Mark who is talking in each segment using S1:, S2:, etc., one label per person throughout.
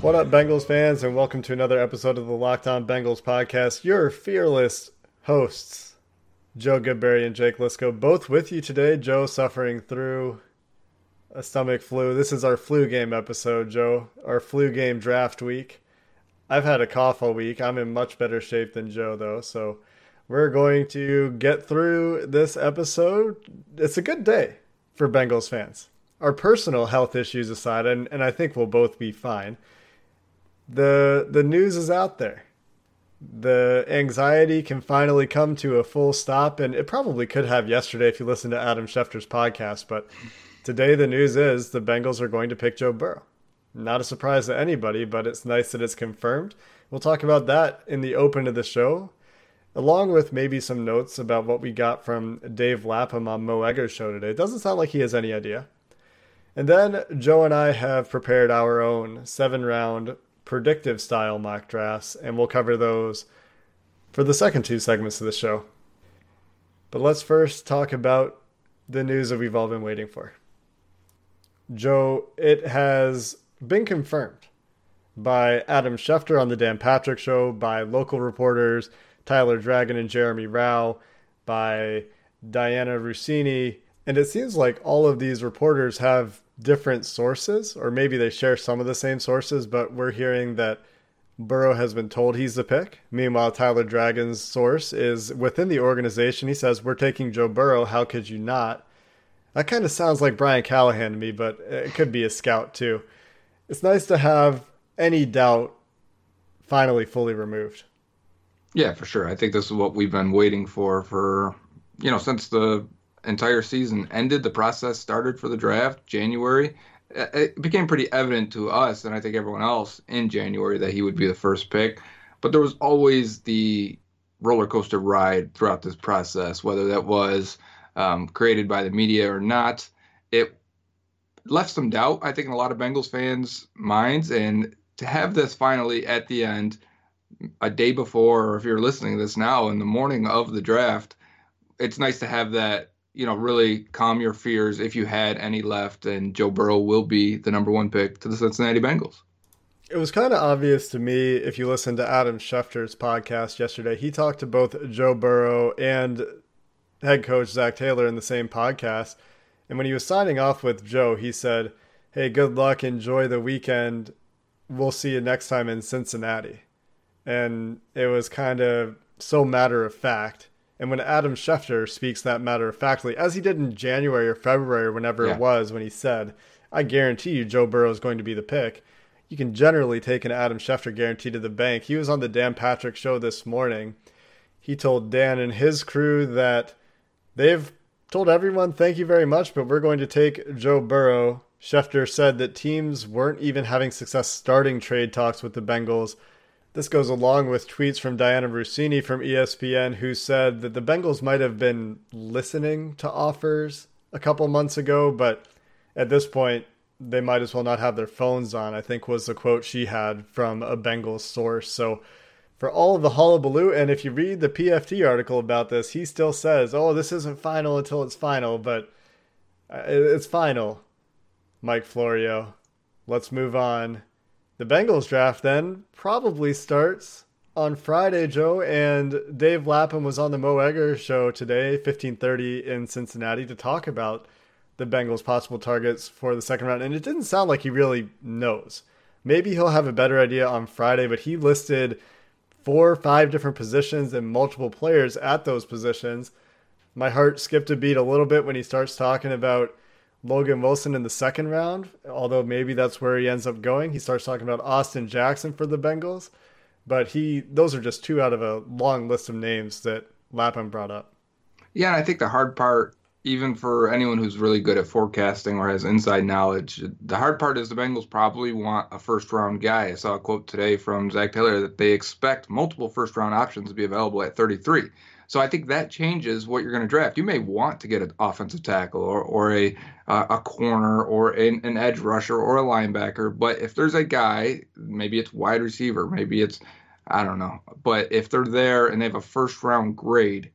S1: What up, Bengals fans, and welcome to another episode of the Locked On Bengals podcast. Your fearless hosts, Joe Goodberry and Jake Liscow, both with you today. Joe suffering through a stomach flu. This is our flu game episode, Joe, our flu game draft week. I've had a cough all week. I'm in much better shape than Joe, though, so we're going to get through this episode. It's a good day for Bengals fans. Our personal health issues aside, and, and I think we'll both be fine the the news is out there. The anxiety can finally come to a full stop, and it probably could have yesterday if you listened to Adam Schefter's podcast. But today, the news is the Bengals are going to pick Joe Burrow. Not a surprise to anybody, but it's nice that it's confirmed. We'll talk about that in the open of the show, along with maybe some notes about what we got from Dave Lapham on Mo Egger's show today. It doesn't sound like he has any idea. And then Joe and I have prepared our own seven round predictive style mock drafts, and we'll cover those for the second two segments of the show. But let's first talk about the news that we've all been waiting for. Joe, it has been confirmed by Adam Schefter on the Dan Patrick Show, by local reporters Tyler Dragon and Jeremy Rao, by Dianna Russini, and it seems like all of these reporters have different sources, or maybe they share some of the same sources, but we're hearing that Burrow has been told he's the pick. Meanwhile, Tyler Dragon's source is within the organization. He says, We're taking Joe Burrow. How could you not? That kind of sounds like Brian Callahan to me, but it could be a scout too. It's nice to have any doubt finally fully removed.
S2: Yeah, for sure. I think this is what we've been waiting for for you know since the entire season ended. The process started for the draft January. It became pretty evident to us and I think everyone else in January that he would be the first pick. But there was always the roller coaster ride throughout this process, whether that was um, created by the media or not. It left some doubt, I think, in a lot of Bengals fans' minds. And to have this finally at the end, a day before, or if you're listening to this now, in the morning of the draft, it's nice to have that, you know, really calm your fears if you had any left. And Joe Burrow will be the number one pick to the Cincinnati Bengals.
S1: It was kind of obvious to me if you listened to Adam Schefter's podcast yesterday. He talked to both Joe Burrow and head coach Zac Taylor in the same podcast. And when he was signing off with Joe, he said, Hey, good luck. Enjoy the weekend. We'll see you next time in Cincinnati. And it was kind of so matter of fact. And when Adam Schefter speaks that matter of factly, as he did in January or February or whenever
S2: Yeah.
S1: it was, when he said, I guarantee you Joe Burrow is going to be the pick, you can generally take an Adam Schefter guarantee to the bank. He was on the Dan Patrick show this morning. He told Dan and his crew that they've told everyone thank you very much, but we're going to take Joe Burrow. Schefter said that teams weren't even having success starting trade talks with the Bengals. This goes along with tweets from Dianna Russini from ESPN, who said that the Bengals might have been listening to offers a couple months ago, but at this point, they might as well not have their phones on, I think was the quote she had from a Bengals source. So, for all of the hullabaloo, and if you read the PFT article about this, he still says, oh, this isn't final until it's final, but uh, it's final. Mike Florio. Let's move on. The Bengals draft then probably starts on Friday, Joe, and Dave Lapham was on the Mo Egger show today, 1530 in Cincinnati, to talk about the Bengals' possible targets for the second round. And it didn't sound like he really knows. Maybe he'll have a better idea on Friday, but he listed four or five different positions and multiple players at those positions. My heart skipped a beat a little bit when he starts talking about Logan Wilson in the second round, although maybe that's where he ends up going. He starts talking about Austin Jackson for the Bengals, but he those are just two out of a long list of names that Lapham brought up.
S2: Yeah, I think the hard part, even for anyone who's really good at forecasting or has inside knowledge, the hard part is the Bengals probably want a first round guy. I saw a quote today from Zac Taylor that they expect multiple first round options to be available at 33. So I think that changes what you're going to draft. You may want to get an offensive tackle or, or a uh, a corner or an, an edge rusher or a linebacker, but if there's a guy, maybe it's wide receiver, maybe it's I don't know, but if they're there and they have a first round grade,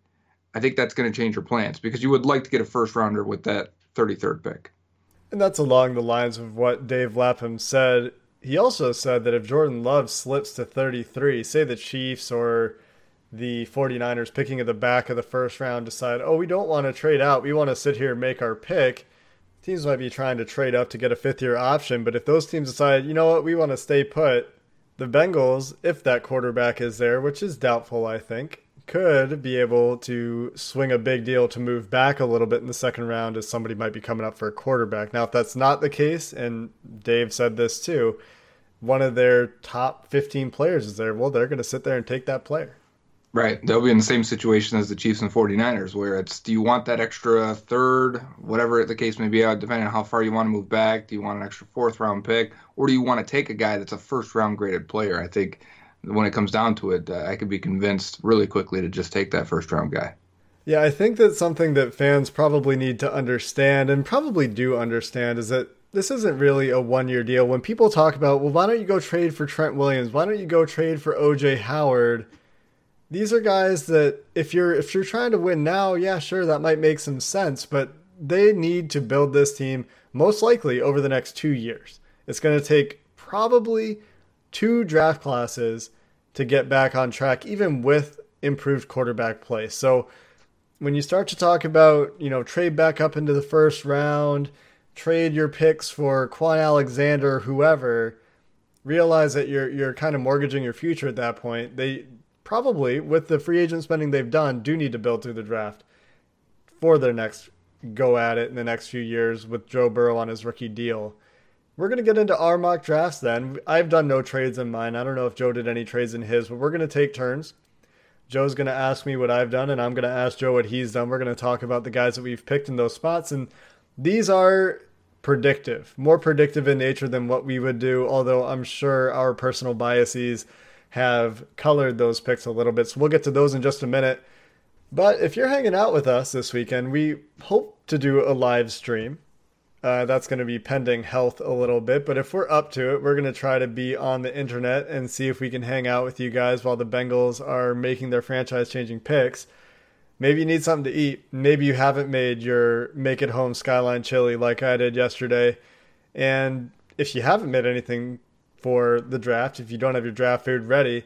S2: I think that's going to change your plans because you would like to get a first rounder with that 33rd pick.
S1: And that's along the lines of what Dave Lapham said. He also said that if Jordan Love slips to 33, say the Chiefs or the 49ers picking at the back of the first round decide, oh, we don't want to trade out. We want to sit here and make our pick. Teams might be trying to trade up to get a fifth year option, but if those teams decide, you know what, we want to stay put, the Bengals, if that quarterback is there, which is doubtful, I think, could be able to swing a big deal to move back a little bit in the second round as somebody might be coming up for a quarterback. Now, if that's not the case, and Dave said this too, one of their top 15 players is there, well, they're going to sit there and take that player.
S2: Right. They'll be in the same situation as the Chiefs and 49ers, where it's do you want that extra third, whatever the case may be, uh, depending on how far you want to move back? Do you want an extra fourth round pick? Or do you want to take a guy that's a first round graded player? I think when it comes down to it, uh, I could be convinced really quickly to just take that first round guy.
S1: Yeah, I think that's something that fans probably need to understand and probably do understand is that this isn't really a one year deal. When people talk about, well, why don't you go trade for Trent Williams? Why don't you go trade for OJ Howard? These are guys that if you're if you're trying to win now, yeah, sure, that might make some sense, but they need to build this team most likely over the next 2 years. It's going to take probably two draft classes to get back on track even with improved quarterback play. So when you start to talk about, you know, trade back up into the first round, trade your picks for Kwon Alexander, whoever, realize that you're you're kind of mortgaging your future at that point. They probably with the free agent spending they've done, do need to build through the draft for their next go at it in the next few years with Joe Burrow on his rookie deal. We're going to get into our mock drafts then. I've done no trades in mine. I don't know if Joe did any trades in his, but we're going to take turns. Joe's going to ask me what I've done, and I'm going to ask Joe what he's done. We're going to talk about the guys that we've picked in those spots. And these are predictive, more predictive in nature than what we would do, although I'm sure our personal biases have colored those picks a little bit. So we'll get to those in just a minute. But if you're hanging out with us this weekend, we hope to do a live stream. Uh, that's going to be pending health a little bit. But if we're up to it, we're going to try to be on the internet and see if we can hang out with you guys while the Bengals are making their franchise changing picks. Maybe you need something to eat. Maybe you haven't made your make it home skyline chili like I did yesterday. And if you haven't made anything for the draft, if you don't have your draft food ready,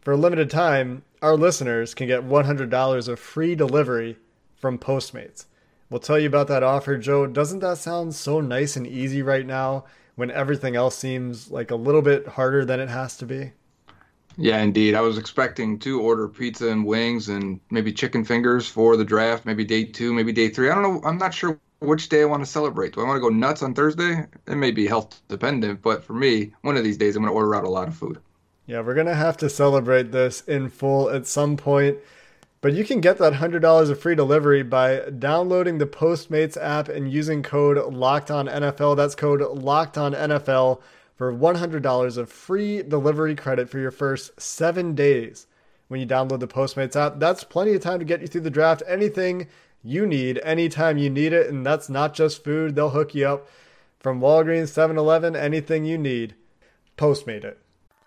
S1: for a limited time, our listeners can get $100 of free delivery from Postmates. We'll tell you about that offer, Joe. Doesn't that sound so nice and easy right now when everything else seems like a little bit harder than it has to be?
S2: Yeah, indeed. I was expecting to order pizza and wings and maybe chicken fingers for the draft, maybe day two, maybe day three. I don't know. I'm not sure which day I want to celebrate. Do I want to go nuts on Thursday? It may be health dependent, but for me, one of these days I'm going to order out a lot of food.
S1: Yeah, we're going to have to celebrate this in full at some point. But you can get that $100 of free delivery by downloading the Postmates app and using code LOCKEDONNFL. That's code LOCKEDONNFL for $100 of free delivery credit for your first seven days when you download the Postmates app. That's plenty of time to get you through the draft. Anything you need anytime you need it. And that's not just food, they'll hook you up from Walgreens, 7 Eleven, anything you need. Postmate it.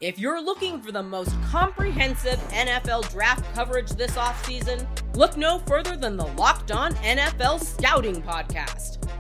S3: If you're looking for the most comprehensive NFL draft coverage this offseason, look no further than the Locked On NFL Scouting Podcast.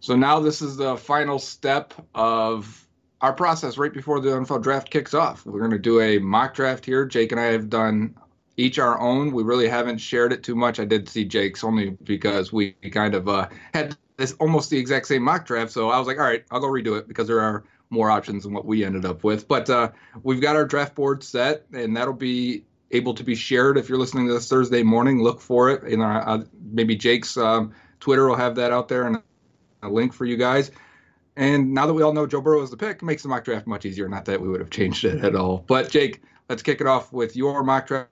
S2: So now this is the final step of our process right before the NFL draft kicks off. We're going to do a mock draft here. Jake and I have done each our own. We really haven't shared it too much. I did see Jake's only because we kind of uh, had this almost the exact same mock draft. So I was like, all right, I'll go redo it because there are more options than what we ended up with. But uh, we've got our draft board set, and that'll be able to be shared if you're listening to this Thursday morning. Look for it. In our, uh, maybe Jake's um, Twitter will have that out there and a link for you guys. And now that we all know Joe Burrow is the pick, it makes the mock draft much easier. Not that we would have changed it at all. But Jake, let's kick it off with your mock draft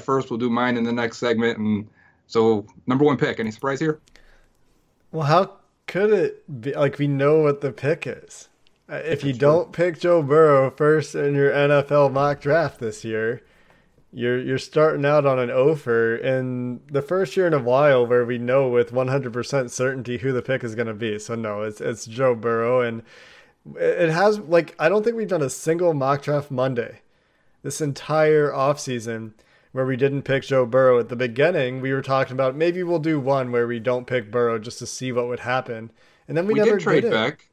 S2: first. We'll do mine in the next segment. And so, number one pick. Any surprise here?
S1: Well, how could it be? Like, we know what the pick is. Uh, If you don't pick Joe Burrow first in your NFL mock draft this year, you're you're starting out on an offer in the first year in a while where we know with 100% certainty who the pick is going to be. So no, it's it's Joe Burrow and it has like I don't think we've done a single mock draft Monday this entire offseason where we didn't pick Joe Burrow at the beginning. We were talking about maybe we'll do one where we don't pick Burrow just to see what would happen. And then we,
S2: We,
S1: never
S2: did trade
S1: it.
S2: back.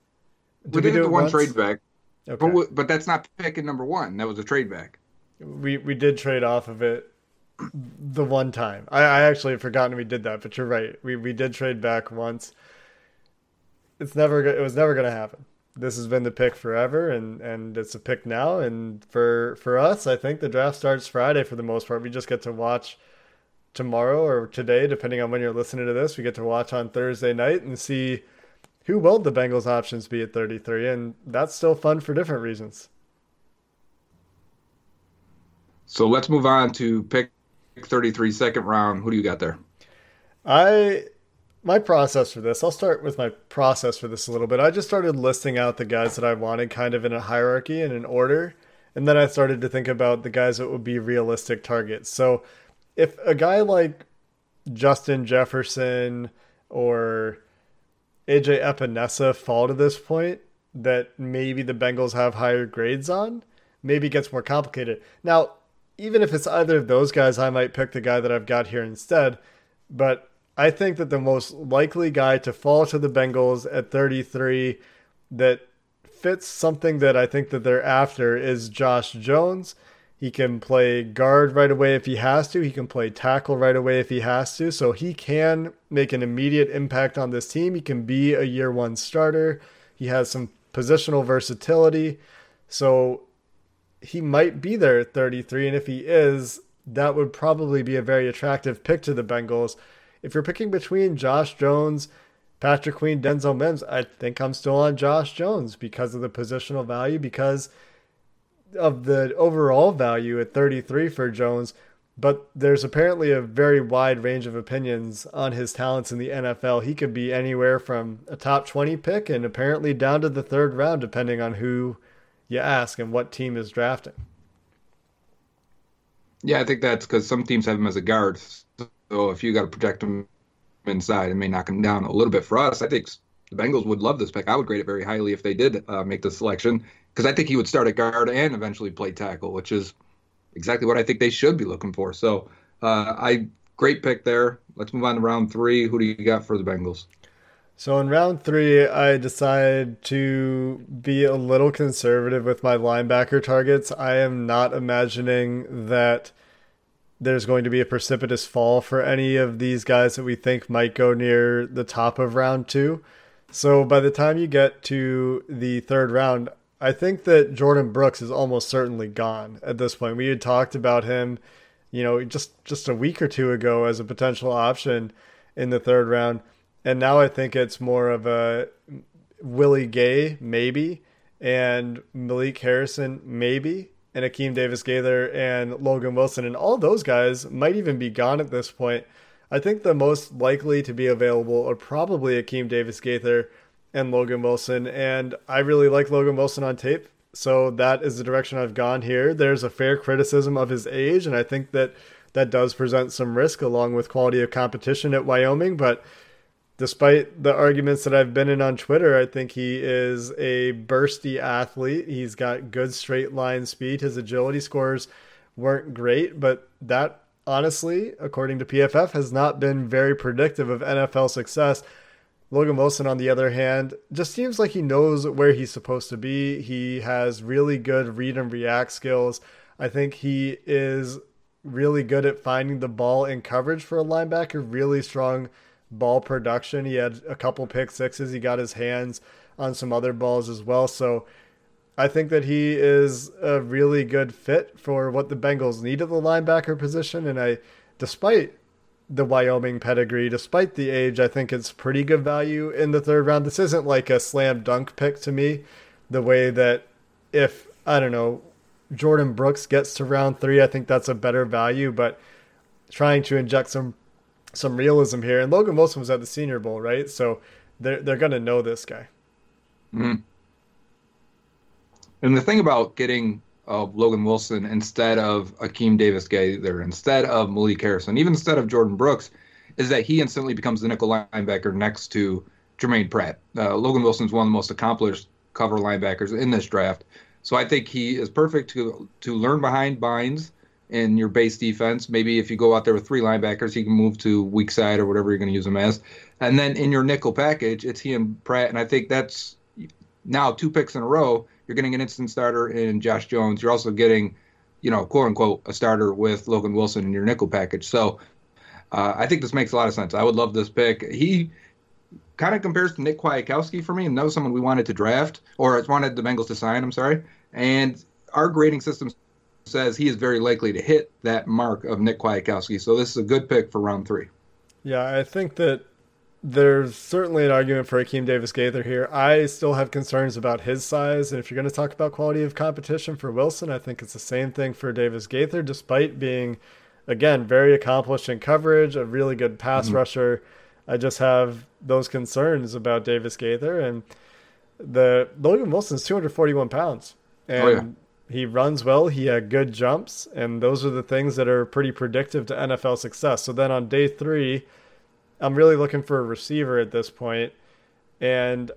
S1: Did
S2: we did
S1: do
S2: the one
S1: once?
S2: trade back,
S1: Okay.
S2: but we, but that's not picking number one. That was a trade back.
S1: We we did trade off of it the one time. I, I actually had forgotten we did that, but you're right. We we did trade back once. It's never it was never to happen. This has been the pick forever, and and it's a pick now. And for for us, I think the draft starts Friday for the most part. We just get to watch tomorrow or today, depending on when you're listening to this. We get to watch on Thursday night and see who will the Bengals options be at 33, and that's still fun for different reasons.
S2: So let's move on to pick 33, second round. Who do you got there?
S1: I my process for this, I'll start with my process for this a little bit. I just started listing out the guys that I wanted kind of in a hierarchy and in order. And then I started to think about the guys that would be realistic targets. So if a guy like Justin Jefferson or AJ Epenesa fall to this point that maybe the Bengals have higher grades on, maybe it gets more complicated. Now, even if it's either of those guys, I might pick the guy that I've got here instead. But I think that the most likely guy to fall to the Bengals at 33 that fits something that I think that they're after is Josh Jones. He can play guard right away if he has to. He can play tackle right away if he has to. So he can make an immediate impact on this team. He can be a year one starter. He has some positional versatility. So he might be there at 33. And if he is, that would probably be a very attractive pick to the Bengals. If you're picking between Josh Jones, Patrick Queen, Denzel Mims, I think I'm still on Josh Jones because of the positional value, because of the overall value at 33 for Jones. But there's apparently a very wide range of opinions on his talents in the NFL. He could be anywhere from a top 20 pick and apparently down to the third round, depending on who you ask and what team is drafting.
S2: Yeah, I think that's because some teams have him as a guard. So if you got to protect him inside, it may knock him down a little bit. For us, I think the Bengals would love this pick. I would grade it very highly if they did uh, make the selection because I think he would start at guard and eventually play tackle, which is exactly what I think they should be looking for. So uh, I great pick there. Let's move on to round three. Who do you got for the Bengals?
S1: So in round three, I decided to be a little conservative with my linebacker targets. I am not imagining that there's going to be a precipitous fall for any of these guys that we think might go near the top of round two. So by the time you get to the third round, I think that Jordyn Brooks is almost certainly gone at this point. We had talked about him, you know, just just a week or two ago as a potential option in the third round. And now I think it's more of a Willie Gay, maybe, and Malik Harrison, maybe, and Akeem Davis Gaither and Logan Wilson. And all those guys might even be gone at this point. I think the most likely to be available are probably Akeem Davis Gaither and Logan Wilson, and I really like Logan Wilson on tape. So that is the direction I've gone here. There's a fair criticism of his age, and I think that that does present some risk along with quality of competition at Wyoming. But despite the arguments that I've been in on Twitter, I think he is a bursty athlete. He's got good straight line speed. His agility scores weren't great, but that honestly, according to PFF, has not been very predictive of NFL success. Logan Wilson, on the other hand, just seems like he knows where he's supposed to be. He has really good read and react skills. I think he is really good at finding the ball in coverage for a linebacker, really strong ball production. He had a couple pick sixes. He got his hands on some other balls as well. So I think that he is a really good fit for what the Bengals need at the linebacker position. And I, despite the Wyoming pedigree, despite the age, I think it's pretty good value in the third round. This isn't like a slam dunk pick to me, the way that if, I don't know, Jordyn Brooks gets to round three, I think that's a better value, but trying to inject some some realism here. And Logan Wilson was at the Senior Bowl, right? So they're they're gonna know this guy.
S2: Mm. And the thing about getting uh, Logan Wilson instead of Akeem Davis Gaither, instead of Malik Harrison, even instead of Jordyn Brooks, is that he instantly becomes the nickel linebacker next to Germaine Pratt. Uh, Logan Wilson is one of the most accomplished cover linebackers in this draft. So I think he is perfect to to learn behind Bynes in your base defense. Maybe if you go out there with three linebackers, he can move to weak side or whatever you're going to use him as. And then in your nickel package, it's he and Pratt. And I think that's now two picks in a row. You're getting an instant starter in Josh Jones. You're also getting, you know, quote unquote, a starter with Logan Wilson in your nickel package. So uh, I think this makes a lot of sense. I would love this pick. He kind of compares to Nick Kwiatkoski for me, and that was someone we wanted to draft or wanted the Bengals to sign. I'm sorry. And our grading system says he is very likely to hit that mark of Nick Kwiatkoski. So this is a good pick for round three.
S1: Yeah, I think that there's certainly an argument for Akeem Davis Gaither here. I still have concerns about his size, and if you're going to talk about quality of competition for Wilson, I think it's the same thing for Davis Gaither, despite being, again, very accomplished in coverage, a really good pass mm-hmm. rusher. I just have those concerns about Davis Gaither, and the Logan Wilson's 241 pounds, and oh, yeah. He runs well. He had good jumps, and those are the things that are pretty predictive to NFL success. So then on day three I'm really looking for a receiver at this point, and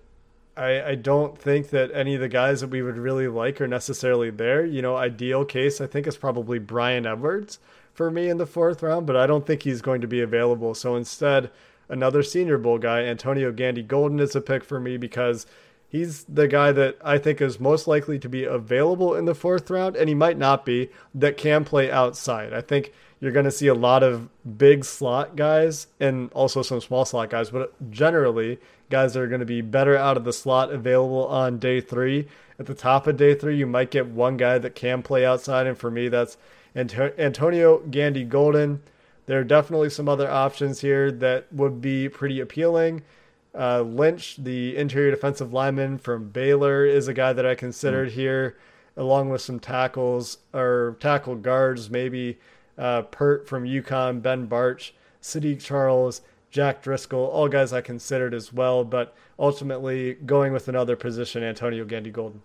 S1: I, I don't think that any of the guys that we would really like are necessarily there. You know, ideal case I think is probably Bryan Edwards for me in the fourth round, but I don't think he's going to be available. So instead, another Senior Bowl guy, Antonio Gandy Golden, is a pick for me because he's the guy that I think is most likely to be available in the fourth round, and he might not be, that can play outside. I think you're going to see a lot of big slot guys and also some small slot guys, but generally, guys that are going to be better out of the slot available on day three. At the top of day three, you might get one guy that can play outside, and for me, that's Antonio Gandy Golden. There are definitely some other options here that would be pretty appealing. Uh, Lynch, the interior defensive lineman from Baylor, is a guy that I considered mm. here, along with some tackles or tackle guards, maybe uh, Peart from UConn, Ben Bartch, Saahdiq Charles, Jack Driscoll, all guys I considered as well, but ultimately going with another position, Antonio Gandy Golden.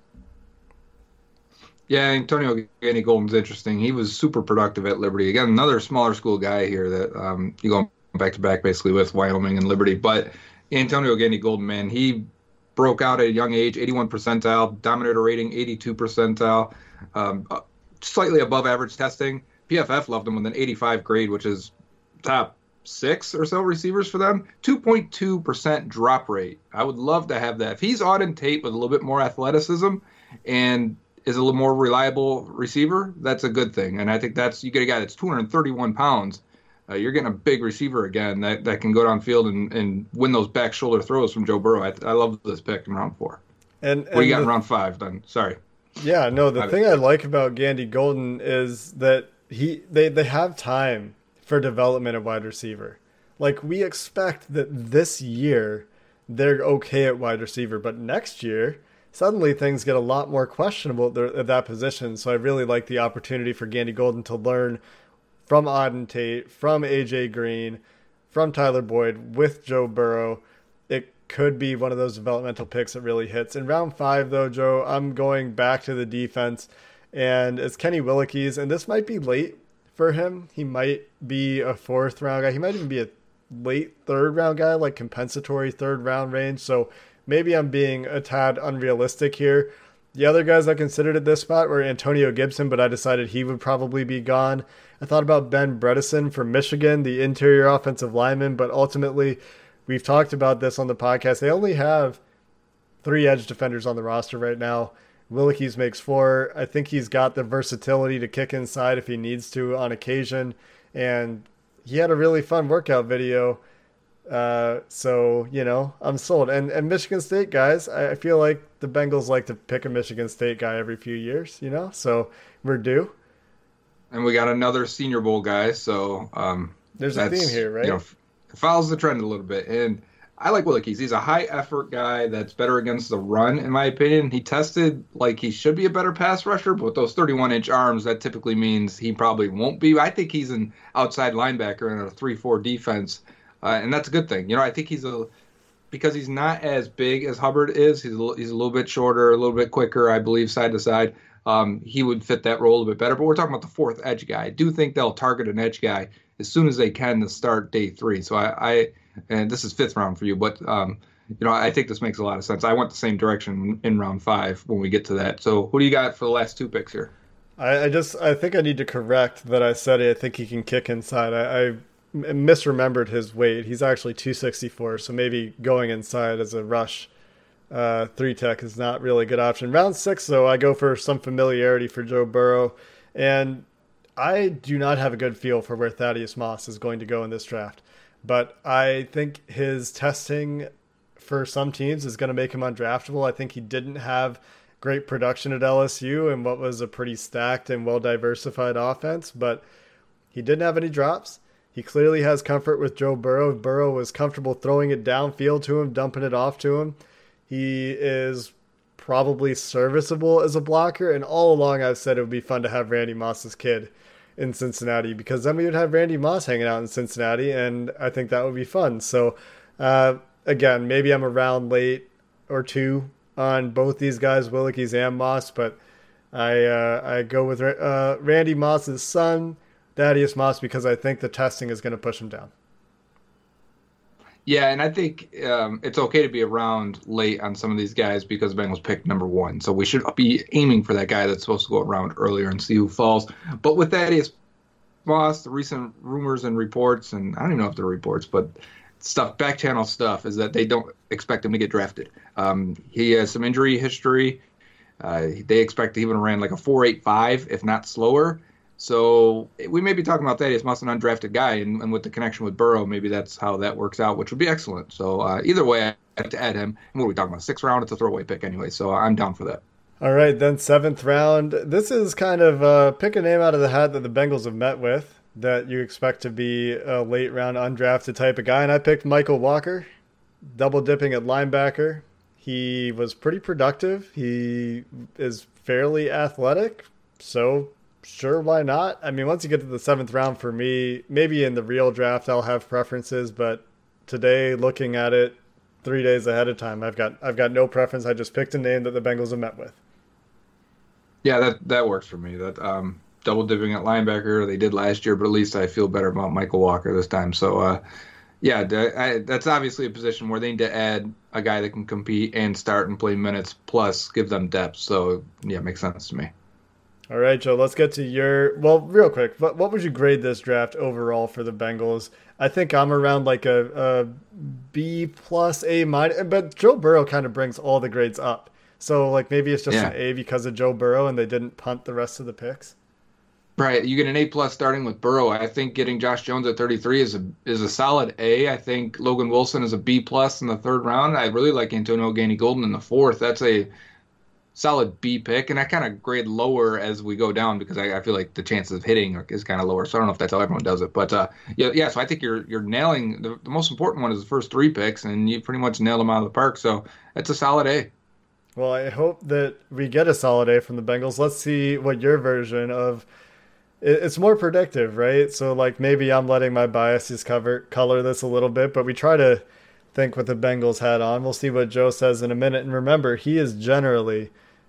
S2: Yeah, Antonio Gandy Golden's interesting. He was super productive at Liberty. Again, another smaller school guy here that um, you go back to back basically with Wyoming and Liberty. But Antonio Gandy Golden, man, he broke out at a young age, 81 percentile, dominator rating, 82 percentile, um, uh, slightly above average testing. PFF loved him with an 85 grade, which is top six or so receivers for them. 2.2% drop rate. I would love to have that. If he's on tape with a little bit more athleticism and is a little more reliable receiver, that's a good thing. And I think that's you get a guy that's 231 pounds. Uh, you're getting a big receiver again that, that can go downfield and, and win those back shoulder throws from Joe Burrow. I, I love this pick in round four. And, and what do you got the, in round five then? Sorry.
S1: Yeah, no, the I thing I like about Gandy Golden is that he they they have time for development of wide receiver. Like we expect that this year they're okay at wide receiver, but next year suddenly things get a lot more questionable at that position. So I really like the opportunity for Gandy Golden to learn from Auden Tate, from AJ Green, from Tyler Boyd with Joe Burrow. It could be one of those developmental picks that really hits. In round five, though, Joe, I'm going back to the defense, and it's Kenny Willekes, and this might be late for him. He might be a fourth round guy. He might even be a late third round guy, like compensatory third round range. So maybe I'm being a tad unrealistic here. The other guys I considered at this spot were Antonio Gibson, but I decided he would probably be gone. I thought about Ben Bredeson from Michigan, the interior offensive lineman, but ultimately, we've talked about this on the podcast. They only have three edge defenders on the roster right now. Willekes makes four. I think he's got the versatility to kick inside if he needs to on occasion. And he had a really fun workout video. Uh, so you know, I'm sold. And and Michigan State guys, I, I feel like the Bengals like to pick a Michigan State guy every few years. You know, so we're due.
S2: And we got another Senior Bowl guy, so um,
S1: There's a theme here, right?
S2: You know, follows the trend a little bit, and I like Willekes. He's a high effort guy that's better against the run, in my opinion. He tested like he should be a better pass rusher, but with those 31 inch arms, that typically means he probably won't be. I think he's an outside linebacker in a 3 4 defense, uh, and that's a good thing. You know, I think he's a because he's not as big as Hubbard is. He's a little, he's a little bit shorter, a little bit quicker, I believe, side to side. Um, he would fit that role a bit better. But we're talking about the fourth edge guy. I do think they'll target an edge guy as soon as they can to start day three. So I, I and this is fifth round for you, but um, you know I think this makes a lot of sense. I went the same direction in round five when we get to that. So who do you got for the last two picks here?
S1: I, I just I think I need to correct that I said I think he can kick inside. I, I misremembered his weight. He's actually 264, so maybe going inside as a rush uh, three tech is not really a good option. Round six, though, I go for some familiarity for Joe Burrow, and I do not have a good feel for where Thaddeus Moss is going to go in this draft. But I think his testing for some teams is going to make him undraftable. I think he didn't have great production at LSU and what was a pretty stacked and well diversified offense, but he didn't have any drops. He clearly has comfort with Joe Burrow. Burrow was comfortable throwing it downfield to him, dumping it off to him. He is probably serviceable as a blocker, and all along I've said it would be fun to have Randy Moss's kid in Cincinnati because then we would have Randy Moss hanging out in Cincinnati, and I think that would be fun. So, uh, again, maybe I'm around late or two on both these guys, Willekes and Moss, but I uh, I go with uh, Randy Moss's son, Thaddeus Moss, because I think the testing is going to push him down.
S2: Yeah, and I think um, it's okay to be around late on some of these guys because Bengals picked number one. So we should be aiming for that guy that's supposed to go around earlier and see who falls. But with Thaddeus Moss, the recent rumors and reports, and I don't even know if they're reports, but stuff, back channel stuff, is that they don't expect him to get drafted. Um, he has some injury history. Uh, they expect he would have ran like a 4.85, if not slower. So we may be talking about Thaddeus Moss, an undrafted guy, and, and with the connection with Burrow, maybe that's how that works out, which would be excellent. So uh, either way, I have to add him. And what are we talking about? Sixth round? It's a throwaway pick anyway, so I'm down for that.
S1: All right, then seventh round. This is kind of uh, pick a name out of the hat that the Bengals have met with that you expect to be a late round undrafted type of guy, and I picked Michael Walker, double dipping at linebacker. He was pretty productive. He is fairly athletic, so sure, why not? I mean, once you get to the seventh round for me, maybe in the real draft I'll have preferences, but today, looking at it three days ahead of time, I've got I've got no preference. I just picked a name that the Bengals have met with.
S2: Yeah, that that works for me. That um, double dipping at linebacker they did last year, but at least I feel better about Michael Walker this time. So, uh, yeah, I, that's obviously a position where they need to add a guy that can compete and start and play minutes, plus give them depth. So, yeah, makes sense to me.
S1: All right, Joe, let's get to your. Well, real quick, what, what would you grade this draft overall for the Bengals? I think I'm around like a, a B plus, A minus, but Joe Burrow kind of brings all the grades up. So, like, maybe it's just
S2: Yeah.
S1: an A because of Joe Burrow and they didn't punt the rest of the picks.
S2: Right, you get an A plus starting with Burrow. I think getting Josh Jones at 33 is a is a solid A. I think Logan Wilson is a B plus in the third round. I really like Antonio Gandy Golden in the fourth. That's a solid B pick, and I kind of grade lower as we go down because I, I feel like the chances of hitting are, is kind of lower. So I don't know if that's how everyone does it, but uh, yeah, yeah. So I think you're you're nailing the, the most important one is the first three picks, and you pretty much nailed them out of the park. So it's a solid A.
S1: Well, I hope that we get a solid A from the Bengals. Let's see what your version of it's more predictive, right? So like maybe I'm letting my biases cover color this a little bit, but we try to think with the Bengals hat on. We'll see what Joe says in a minute. And remember, he is generally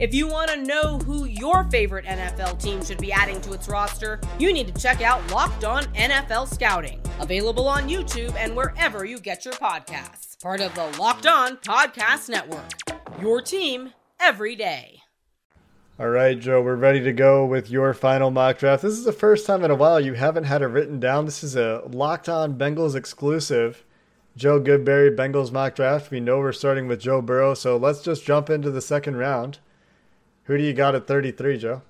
S3: If you want to know who your favorite NFL team should be adding to its roster, you need to check out Locked On NFL Scouting, available on YouTube and wherever you get your podcasts. Part of the Locked On Podcast Network. Your team every day.
S1: All right, Joe, we're ready to go with your final mock draft. This is the first time in a while you haven't had it written down. This is a Locked On Bengals exclusive. Joe Goodberry, Bengals mock draft. We know we're starting with Joe Burrow, so let's just jump into the second round. Who do you got at 33, Joe?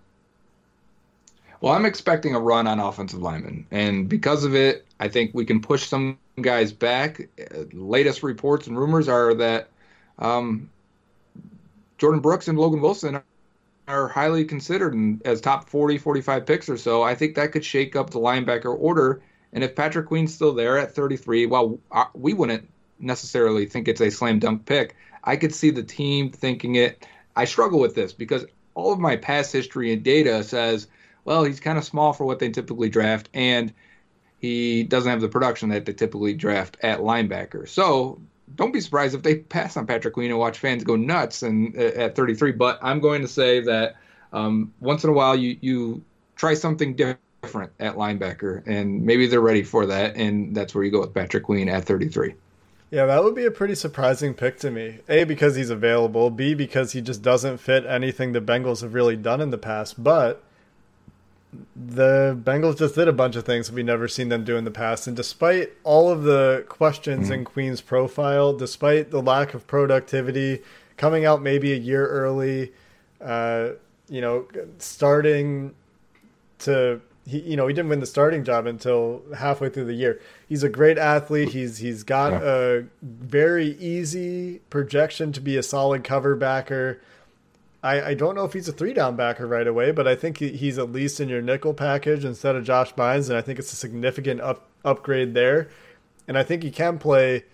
S2: Well, I'm expecting a run on offensive linemen, and because of it, I think we can push some guys back. Uh, latest reports and rumors are that um, Jordyn Brooks and Logan Wilson are highly considered as top 40, 45 picks or so. I think that could shake up the linebacker order. And if Patrick Queen's still there at 33, well, uh, we wouldn't necessarily think it's a slam dunk pick. I could see the team thinking it. I struggle with this because all of my past history and data says, well, he's kind of small for what they typically draft, and he doesn't have the production that they typically draft at linebacker. So don't be surprised if they pass on Patrick Queen and watch fans go nuts and uh, at 33. But I'm going to say that um, once in a while you you try something different at linebacker, and maybe they're ready for that, and that's where you go with Patrick Queen at 33.
S1: Yeah, that would be a pretty surprising pick to me. A, because he's available. B, because he just doesn't fit anything the Bengals have really done in the past. But the Bengals just did a bunch of things we've never seen them do in the past. And despite all of the questions in Queen's profile, despite the lack of productivity, coming out maybe a year early, uh, you know, starting to he you know he didn't win the starting job until halfway through the year. He's a great athlete. He's he's got
S2: Yeah.
S1: a very easy projection to be a solid cover backer. I, I don't know if he's a three down backer right away, but I think he, he's at least in your nickel package instead of Josh Bynes, and I think it's a significant up, upgrade there. And I think he can play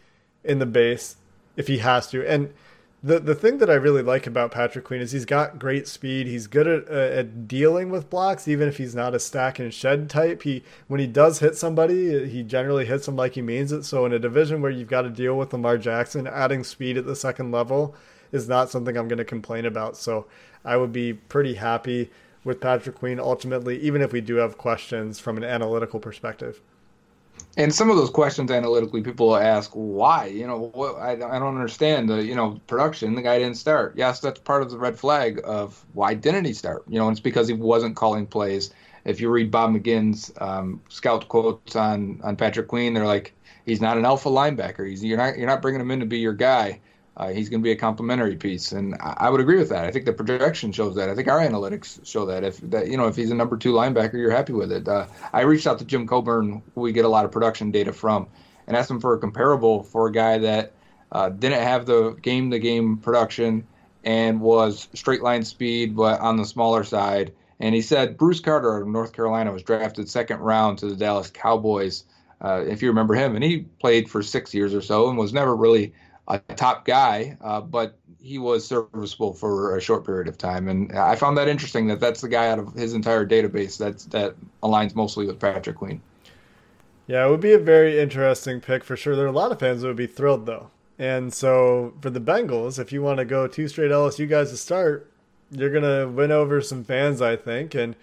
S1: in the base if he has to. And the the thing that I really like about Patrick Queen is he's got great speed. He's good at, uh, at dealing with blocks, even if he's not a stack and shed type. He when he does hit somebody, he generally hits them like he means it. So in a division where you've got to deal with Lamar Jackson, adding speed at the second level is not something I'm going to complain about. So I would be pretty happy with Patrick Queen ultimately, even if we do have questions from an analytical perspective.
S2: And some of those questions analytically, people ask why. You know, what, I, I don't understand the you know production. The guy didn't start. Yes, that's part of the red flag of why didn't he start. You know, it's because he wasn't calling plays. If you read Bob McGinn's um, scout quotes on on Patrick Queen, they're like he's not an alpha linebacker. He's you're not you're not bringing him in to be your guy. Uh, he's going to be a complementary piece, and I, I would agree with that. I think the projection shows that. I think our analytics show that. If that, you know, if he's a number two linebacker, you're happy with it. Uh, I reached out to Jim Coburn, who we get a lot of production data from, and asked him for a comparable for a guy that uh, didn't have the game-to-game production and was straight line speed, but on the smaller side. And he said Bruce Carter of North Carolina was drafted second round to the Dallas Cowboys. Uh, if you remember him, and he played for six years or so and was never really a top guy, uh, but he was serviceable for a short period of time. And I found that interesting that that's the guy out of his entire database that's that aligns mostly with Patrick Queen.
S1: Yeah, it would be a very interesting pick for sure. There are a lot of fans that would be thrilled though. And so for the Bengals, if you want to go two straight LSU guys to start, you're gonna win over some fans, I think. And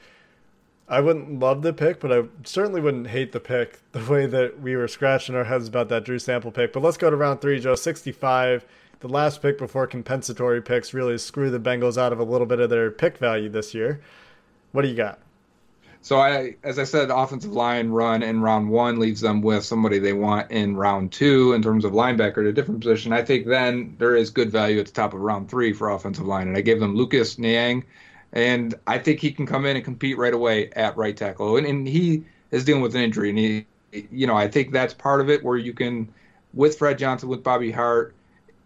S1: I wouldn't love the pick, but I certainly wouldn't hate the pick the way that we were scratching our heads about that Drew Sample pick. But let's go to round three, Joe. 65, the last pick before compensatory picks really screw the Bengals out of a little bit of their pick value this year. What do you got?
S2: So I, as I said, offensive line run in round one leaves them with somebody they want in round two in terms of linebacker at a different position. I think then there is good value at the top of round three for offensive line, and I gave them Lucas Niang, and I think he can come in and compete right away at right tackle, and, and he is dealing with an injury, and he, you know, I think that's part of it where you can, with Fred Johnson, with Bobby Hart,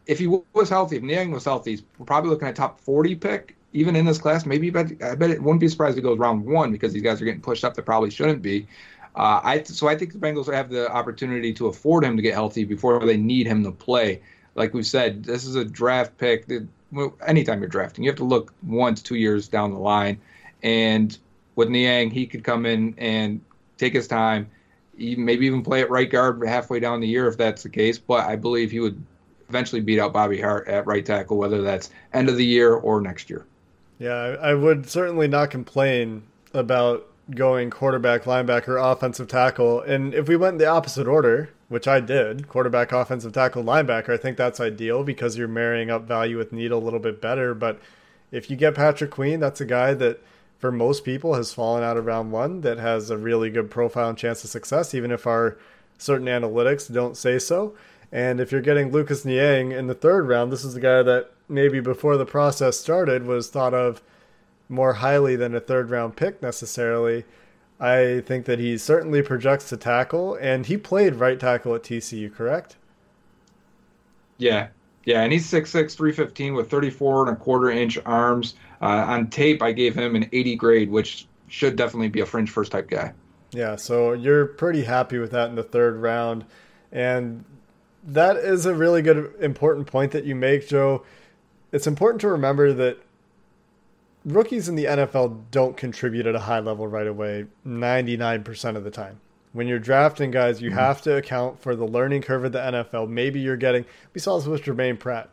S2: if he was healthy, if Niang was healthy, he's probably looking at top 40 pick, even in this class. Maybe, but I bet it wouldn't be surprised if it goes round one because these guys are getting pushed up that probably shouldn't be. Uh, I so I think the Bengals have the opportunity to afford him to get healthy before they need him to play. Like we've said, this is a draft pick. That, anytime you're drafting, you have to look to two years down the line. And with Niang, he could come in and take his time, maybe even play at right guard halfway down the year if that's the case. But I believe he would eventually beat out Bobby Hart at right tackle, whether that's end of the year or next year.
S1: Yeah, I would certainly not complain about going quarterback, linebacker, offensive tackle. And if we went in the opposite order, which I did, quarterback, offensive tackle, linebacker, I think that's ideal because you're marrying up value with need a little bit better. But if you get Patrick Queen, that's a guy that for most people has fallen out of round one that has a really good profile and chance of success, even if our certain analytics don't say so. And if you're getting Lucas Niang in the third round, this is the guy that maybe before the process started was thought of more highly than a third round pick necessarily. I think that he certainly projects to tackle, and he played right tackle at TCU, correct?
S2: Yeah, yeah, and he's 6'6", 315 with 34 and a quarter inch arms. Uh, on tape, I gave him an 80 grade, which should definitely be a fringe first type guy.
S1: Yeah, so you're pretty happy with that in the third round. And that is a really good, important point that you make, Joe. It's important to remember that rookies in the NFL don't contribute at a high level right away 99% of the time. When you're drafting guys, you mm-hmm. have to account for the learning curve of the NFL. Maybe you're getting, we saw this with Germaine Pratt.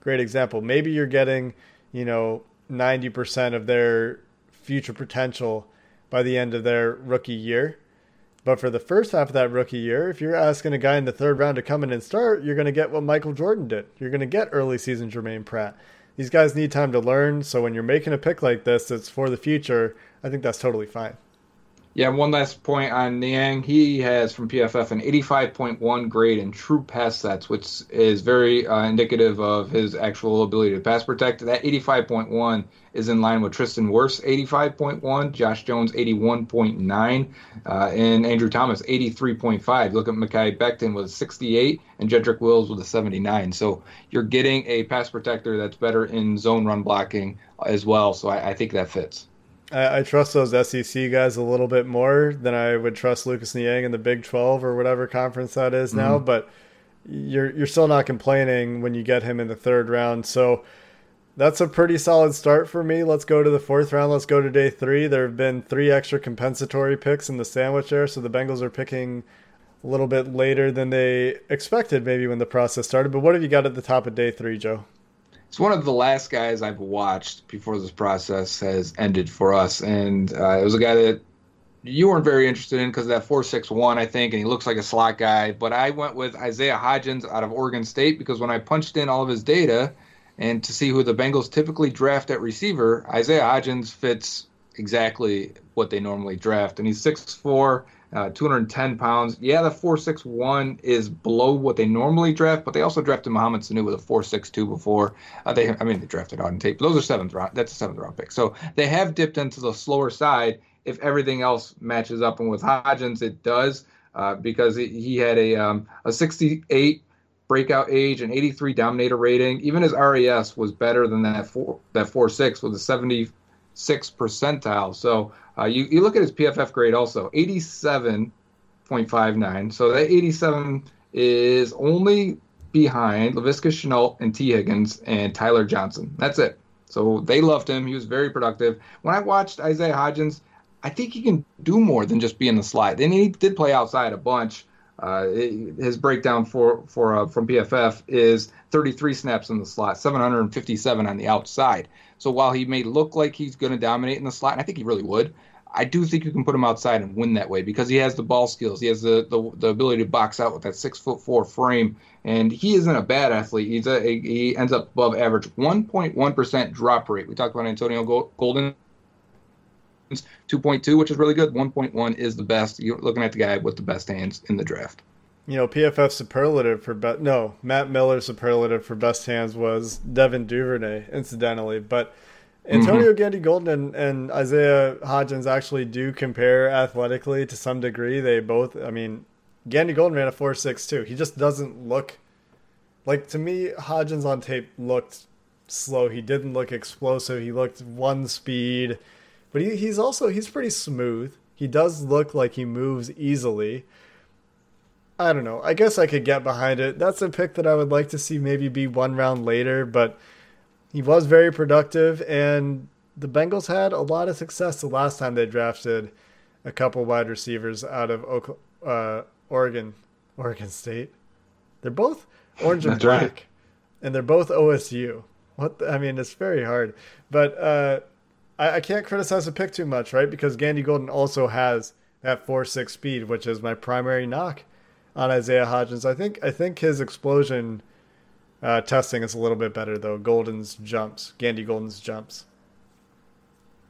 S1: Great example. Maybe you're getting, you know, 90% of their future potential by the end of their rookie year. But for the first half of that rookie year, if you're asking a guy in the third round to come in and start, you're going to get what Michael Jordan did. You're going to get early season Germaine Pratt these guys need time to learn. So when you're making a pick like this, it's for the future. I think that's totally fine.
S2: Yeah, one last point on Niang. He has from PFF an 85.1 grade in true pass sets, which is very uh, indicative of his actual ability to pass protect. That 85.1 is in line with Tristan Wirfs 85.1, Josh Jones 81.9, uh, and Andrew Thomas 83.5. Look at Mekhi Becton with 68 and Jedrick Wills with a 79. So you're getting a pass protector that's better in zone run blocking as well. So I, I think that fits.
S1: I, I, trust those SEC guys a little bit more than I would trust Lucas Niang in the Big 12 or whatever conference that is now. Mm-hmm. But you're you're still not complaining when you get him in the third round. So that's a pretty solid start for me. Let's go to the fourth round. Let's go to day three. There have been three extra compensatory picks in the sandwich there, so the Bengals are picking a little bit later than they expected, maybe when the process started. But what have you got at the top of day three, Joe?
S2: It's one of the last guys I've watched before this process has ended for us, and uh, it was a guy that you weren't very interested in because of that four six one, I think, and he looks like a slot guy. But I went with Isaiah Hodgins out of Oregon State because when I punched in all of his data and to see who the Bengals typically draft at receiver, Isaiah Hodgins fits exactly what they normally draft, and he's six four uh, 210 pounds. Yeah, the 461 is below what they normally draft, but they also drafted Mohamed Sanu with a 462 before. Uh, they, I mean, they drafted on tape. Those are seventh round. That's a seventh round pick. So they have dipped into the slower side if everything else matches up. And with Hodgins, it does uh, because he had a um, a 68 breakout age and 83 dominator rating. Even his RAS was better than that four that 46 with a 76 percentile. So uh, you, you look at his PFF grade also, 87.59. So that 87 is only behind Laviska Shenault and Tee Higgins and Tyler Johnson. That's it. So they loved him. He was very productive. When I watched Isaiah Hodgins, I think he can do more than just be in the slide. And he did play outside a bunch. Uh, his breakdown for for uh, from PFF is 33 snaps in the slot, 757 on the outside. So while he may look like he's going to dominate in the slot, and I think he really would, I do think you can put him outside and win that way because he has the ball skills. He has the, the, the ability to box out with that six foot four frame, and he isn't a bad athlete. He's a, he ends up above average, 1.1 percent drop rate. We talked about Antonio Golden. 2.2, which is really good. 1.1 is the best. You're looking at the guy with the best hands in the draft.
S1: You know, PFF superlative for best. No, Matt Miller's superlative for best hands was Devin Duvernay, incidentally. But Antonio mm-hmm. Gandy Golden and, and Isaiah Hodgins actually do compare athletically to some degree. They both, I mean, Gandy Golden ran a 4 6 too. He just doesn't look Like to me, Hodgins on tape looked slow. He didn't look explosive. He looked one speed, but he, he's also he's pretty smooth. He does look like he moves easily. I don't know. I guess I could get behind it. That's a pick that I would like to see maybe be one round later, but he was very productive, and the Bengals had a lot of success the last time they drafted a couple wide receivers out of uh, Oregon, Oregon State. They're both orange and
S2: That's right.
S1: black, and they're both OSU. What the, I mean, it's very hard, but uh, I, I can't criticize the pick too much, right? Because Gandy Golden also has that four six speed, which is my primary knock on Isaiah Hodgins. I think I think his explosion uh, testing is a little bit better though. Golden's jumps, Gandy Golden's jumps.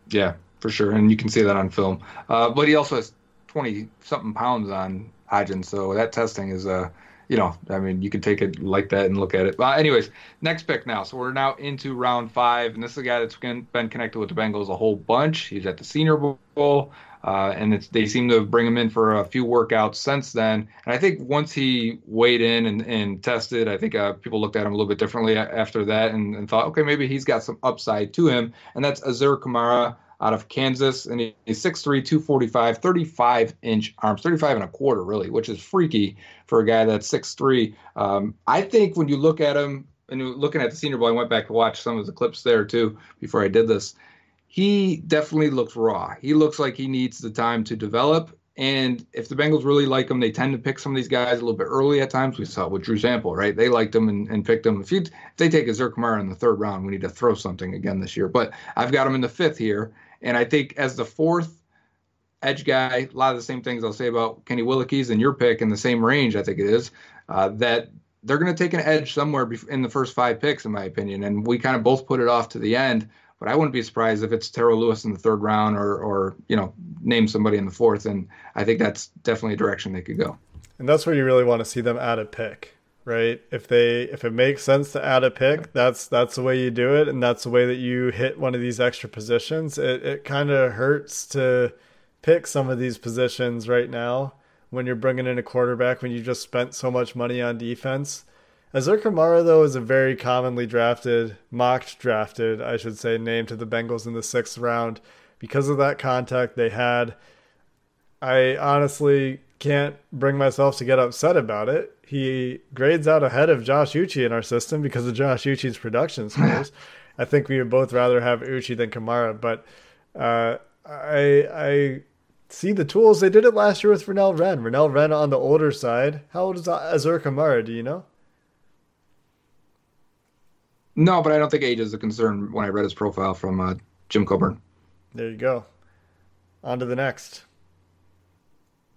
S2: Yeah, for sure, and you can see that on film. Uh, but he also has twenty something pounds on Hodgins, so that testing is uh, you know, I mean, you can take it like that and look at it. But anyways, next pick now. So we're now into round five, and this is a guy that's been been connected with the Bengals a whole bunch. He's at the Senior Bowl. Uh, and they seem to bring him in for a few workouts since then. And I think once he weighed in and, and tested, I think uh, people looked at him a little bit differently after that and, and thought, okay, maybe he's got some upside to him. And that's Azur Kamara out of Kansas. And he- he's 6'3, 245, 35 inch arms, 35 and a quarter, really, which is freaky for a guy that's 6'3. Um, I think when you look at him, and looking at the Senior Bowl, I went back to watch some of the clips there too before I did this he definitely looks raw. He looks like he needs the time to develop. And if the Bengals really like him, they tend to pick some of these guys a little bit early at times. We saw it with Drew Sample, right? They liked him and, and picked him. If, you, if they take a Kamara in the third round, we need to throw something again this year. But I've got him in the fifth here. And I think as the fourth edge guy, a lot of the same things I'll say about Kenny Willekes and your pick in the same range, I think it is, uh, that they're going to take an edge somewhere in the first five picks, in my opinion. And we kind of both put it off to the end but I wouldn't be surprised if it's Terrell Lewis in the third round or, or you know, name somebody in the fourth. And I think that's definitely a direction they could go.
S1: And that's where you really want to see them add a pick, right? If they if it makes sense to add a pick, that's that's the way you do it, and that's the way that you hit one of these extra positions. It it kind of hurts to pick some of these positions right now when you're bringing in a quarterback when you just spent so much money on defense. Azur Kamara, though, is a very commonly drafted, mocked drafted, I should say, name to the Bengals in the sixth round because of that contact they had. I honestly can't bring myself to get upset about it. He grades out ahead of Josh Uche in our system because of Josh Uche's production scores. I think we would both rather have Uche than Kamara, but uh, I I see the tools. They did it last year with Renell Wren. Renell Wren on the older side. How old is Azur Kamara? Do you know?
S2: No, but I don't think age is a concern when I read his profile from uh, Jim Coburn.
S1: There you go. On to the next.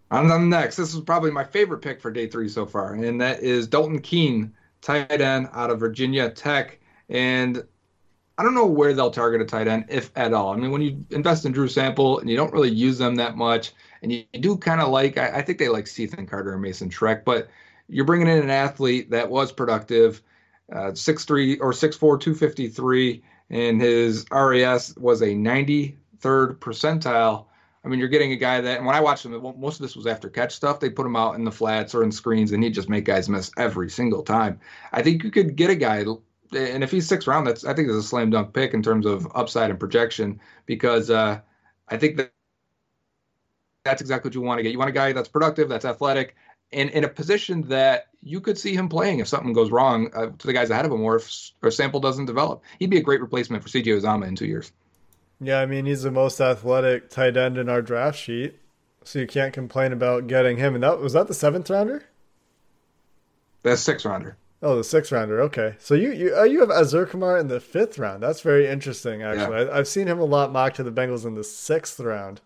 S2: On to the next, this is probably my favorite pick for day three so far, and that is Dalton Keene, tight end out of Virginia Tech. And I don't know where they'll target a tight end, if at all. I mean, when you invest in Drew Sample and you don't really use them that much, and you, do kind of like, I, I think they like Ethan Carter and Mason Schreck, but you're bringing in an athlete that was productive, uh, 6'3 or 6'4, 253, and his RAS was a 93rd percentile. I mean, you're getting a guy that, and when I watched him, most of this was after catch stuff. They put him out in the flats or in screens, and he'd just make guys miss every single time. I think you could get a guy, and if he's sixth round, that's I think that's a slam dunk pick in terms of upside and projection because uh, I think that that's exactly what you want to get. You want a guy that's productive, that's athletic, and in a position that you could see him playing if something goes wrong uh, to the guys ahead of him, or if or sample doesn't develop. He'd be a great replacement for CJ Uzomah in two years.
S1: Yeah, I mean he's the most athletic tight end in our draft sheet, so you can't complain about getting him. And that was that the seventh rounder.
S2: That's six rounder.
S1: Oh, the sixth rounder. Okay, so you you uh, you have Azur Kamara in the fifth round. That's very interesting. Actually,
S2: Yeah.
S1: I, I've seen him a lot mocked to the Bengals in the sixth round.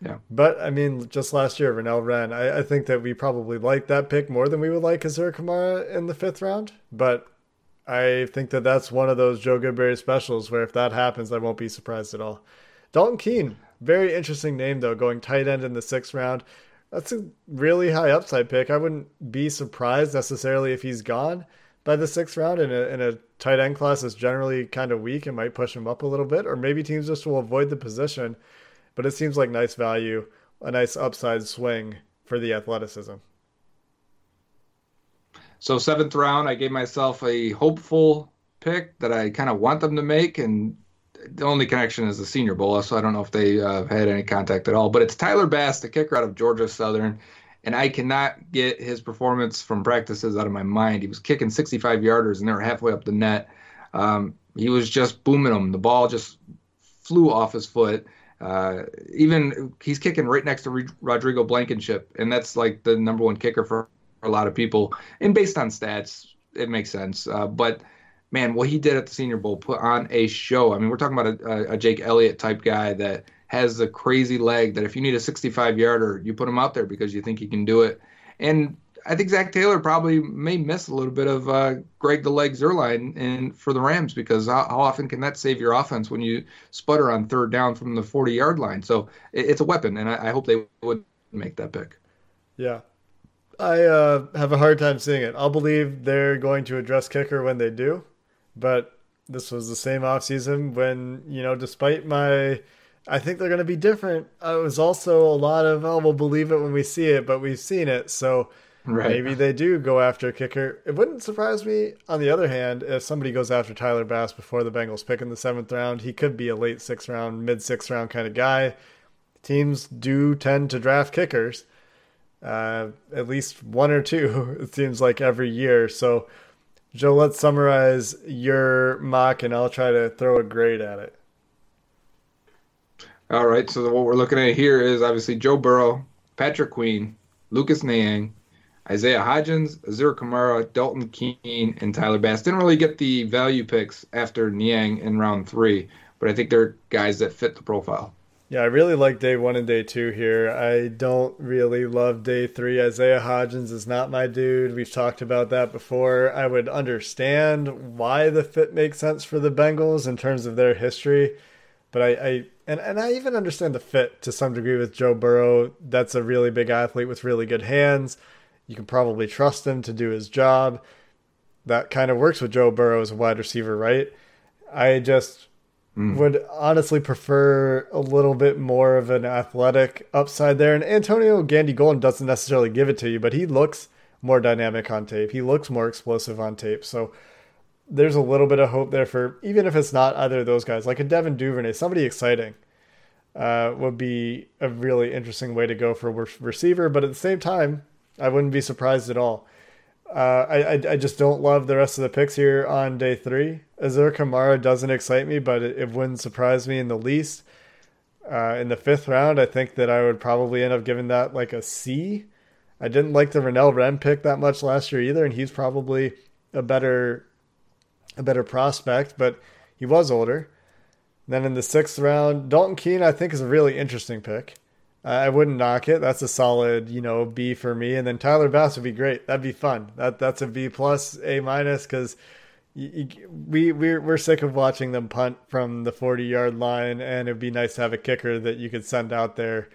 S2: Yeah.
S1: But I mean, just last year, Renell Wren. I, I think that we probably like that pick more than we would like Azur Kamara in the fifth round. But I think that that's one of those Joe Goodberry specials where if that happens, I won't be surprised at all. Dalton Keene, very interesting name though, going tight end in the sixth round. That's a really high upside pick. I wouldn't be surprised necessarily if he's gone by the sixth round in a, in a tight end class that's generally kind of weak and might push him up a little bit, or maybe teams just will avoid the position. But it seems like nice value, a nice upside swing for the athleticism.
S2: So seventh round, I gave myself a hopeful pick that I kind of want them to make, and the only connection is the Senior Bowl, so I don't know if they uh, had any contact at all. But it's Tyler Bass, the kicker out of Georgia Southern, and I cannot get his performance from practices out of my mind. He was kicking 65 yarders, and they were halfway up the net. Um, he was just booming them. The ball just flew off his foot. Uh, even he's kicking right next to Rodrigo Blankenship, and that's like the number one kicker for a lot of people. And based on stats, it makes sense. Uh, but man, what he did at the Senior Bowl put on a show. I mean, we're talking about a, a Jake Elliott type guy that has a crazy leg that if you need a 65 yarder, you put him out there because you think he can do it. And I think Zac Taylor probably may miss a little bit of uh, Greg the Leg Zuerlein in for the Rams because how, how, often can that save your offense when you sputter on third down from the 40 yard line? So it, it's a weapon, and I, I, hope they would make that pick.
S1: Yeah. I uh, have a hard time seeing it. I'll believe they're going to address kicker when they do, but this was the same offseason when, you know, despite my I think they're going to be different. It was also a lot of, oh, we'll believe it when we see it, but we've seen it. So right. maybe they do go after a kicker. It wouldn't surprise me, on the other hand, if somebody goes after Tyler Bass before the Bengals pick in the seventh round. He could be a late sixth round, mid sixth round kind of guy. Teams do tend to draft kickers, uh, at least one or two, it seems like every year. So, Joe, let's summarize your mock and I'll try to throw a grade at it.
S2: All right, so what we're looking at here is obviously Joe Burrow, Patrick Queen, Lucas Niang, Isaiah Hodgins, Azur Kamara, Dalton Keene, and Tyler Bass. Didn't really get the value picks after Niang in round three, but I think they're guys that fit the profile.
S1: Yeah, I really like day one and day two here. I don't really love day three. Isaiah Hodgins is not my dude. We've talked about that before. I would understand why the fit makes sense for the Bengals in terms of their history, but I, I and and I even understand the fit to some degree with Joe Burrow. That's a really big athlete with really good hands. You can probably trust him to do his job. That kind of works with Joe Burrow as a wide receiver, right? I just mm. would honestly prefer a little bit more of an athletic upside there. And Antonio Gandy Golden doesn't necessarily give it to you, but he looks more dynamic on tape. He looks more explosive on tape. So there's a little bit of hope there for even if it's not either of those guys, like a Devin Duvernay, somebody exciting uh, would be a really interesting way to go for a receiver. But at the same time, I wouldn't be surprised at all. Uh, I, I, I just don't love the rest of the picks here on day three. Azur Kamara doesn't excite me, but it, it wouldn't surprise me in the least. Uh, in the fifth round, I think that I would probably end up giving that like a C. I didn't like the Renell Wren pick that much last year either, and he's probably a better a better prospect, but he was older. Then in the sixth round, Dalton Keene, I think, is a really interesting pick. I wouldn't knock it. That's a solid, you know, B for me. And then Tyler Bass would be great. That'd be fun. That that's a B plus, A minus, because we we're we're sick of watching them punt from the forty yard line, and it'd be nice to have a kicker that you could send out there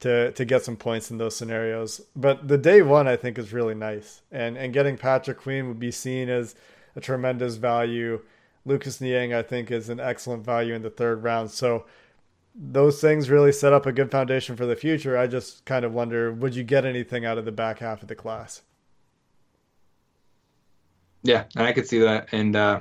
S1: to to get some points in those scenarios. But the day one, I think, is really nice, and and getting Patrick Queen would be seen as a tremendous value. Lucas Niang, I think, is an excellent value in the third round. So those things really set up a good foundation for the future. I just kind of wonder would you get anything out of the back half of the class?
S2: Yeah, and I could see that. And uh,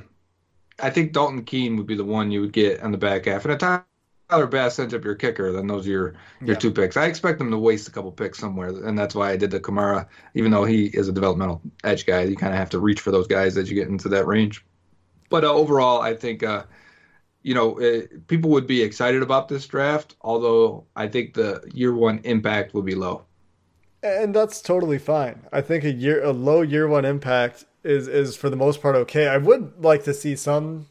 S2: I think Dalton Keene would be the one you would get on the back half. And a Tyler Bass ends up your kicker, then those are your your yeah. two picks. I expect them to waste a couple picks somewhere, and that's why I did the Kamara. Even though he is a developmental edge guy, you kind of have to reach for those guys as you get into that range. But uh, overall, I think uh, you know uh, people would be excited about this draft. Although I think the year one impact will be low,
S1: and that's totally fine. I think a year a low year one impact is is for the most part okay. I would like to see some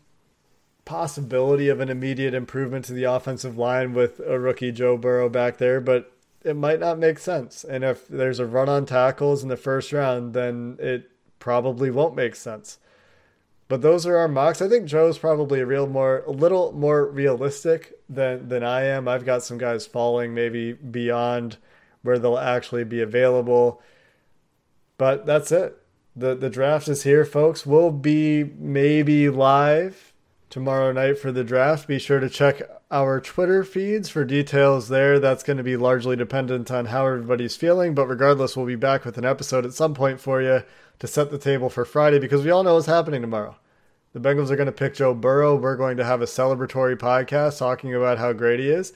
S1: possibility of an immediate improvement to the offensive line with a rookie Joe Burrow back there, but it might not make sense. And if there's a run on tackles in the first round, then it probably won't make sense. But those are our mocks. I think Joe's probably a real more a little more realistic than than I am. I've got some guys falling maybe beyond where they'll actually be available. But that's it. The the draft is here, folks. We'll be maybe live tomorrow night for the draft. Be sure to check our Twitter feeds for details there. That's going to be largely dependent on how everybody's feeling, but regardless, we'll be back with an episode at some point for you to set the table for Friday because we all know what's happening tomorrow. The Bengals are going to pick Joe Burrow. We're going to have a celebratory podcast talking about how great he is,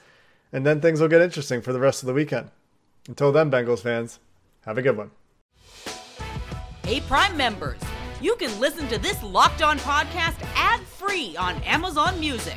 S1: and then things will get interesting for the rest of the weekend. Until then, Bengals fans, have a good one.
S3: Hey, Prime members, you can listen to this Locked On podcast ad free on Amazon Music.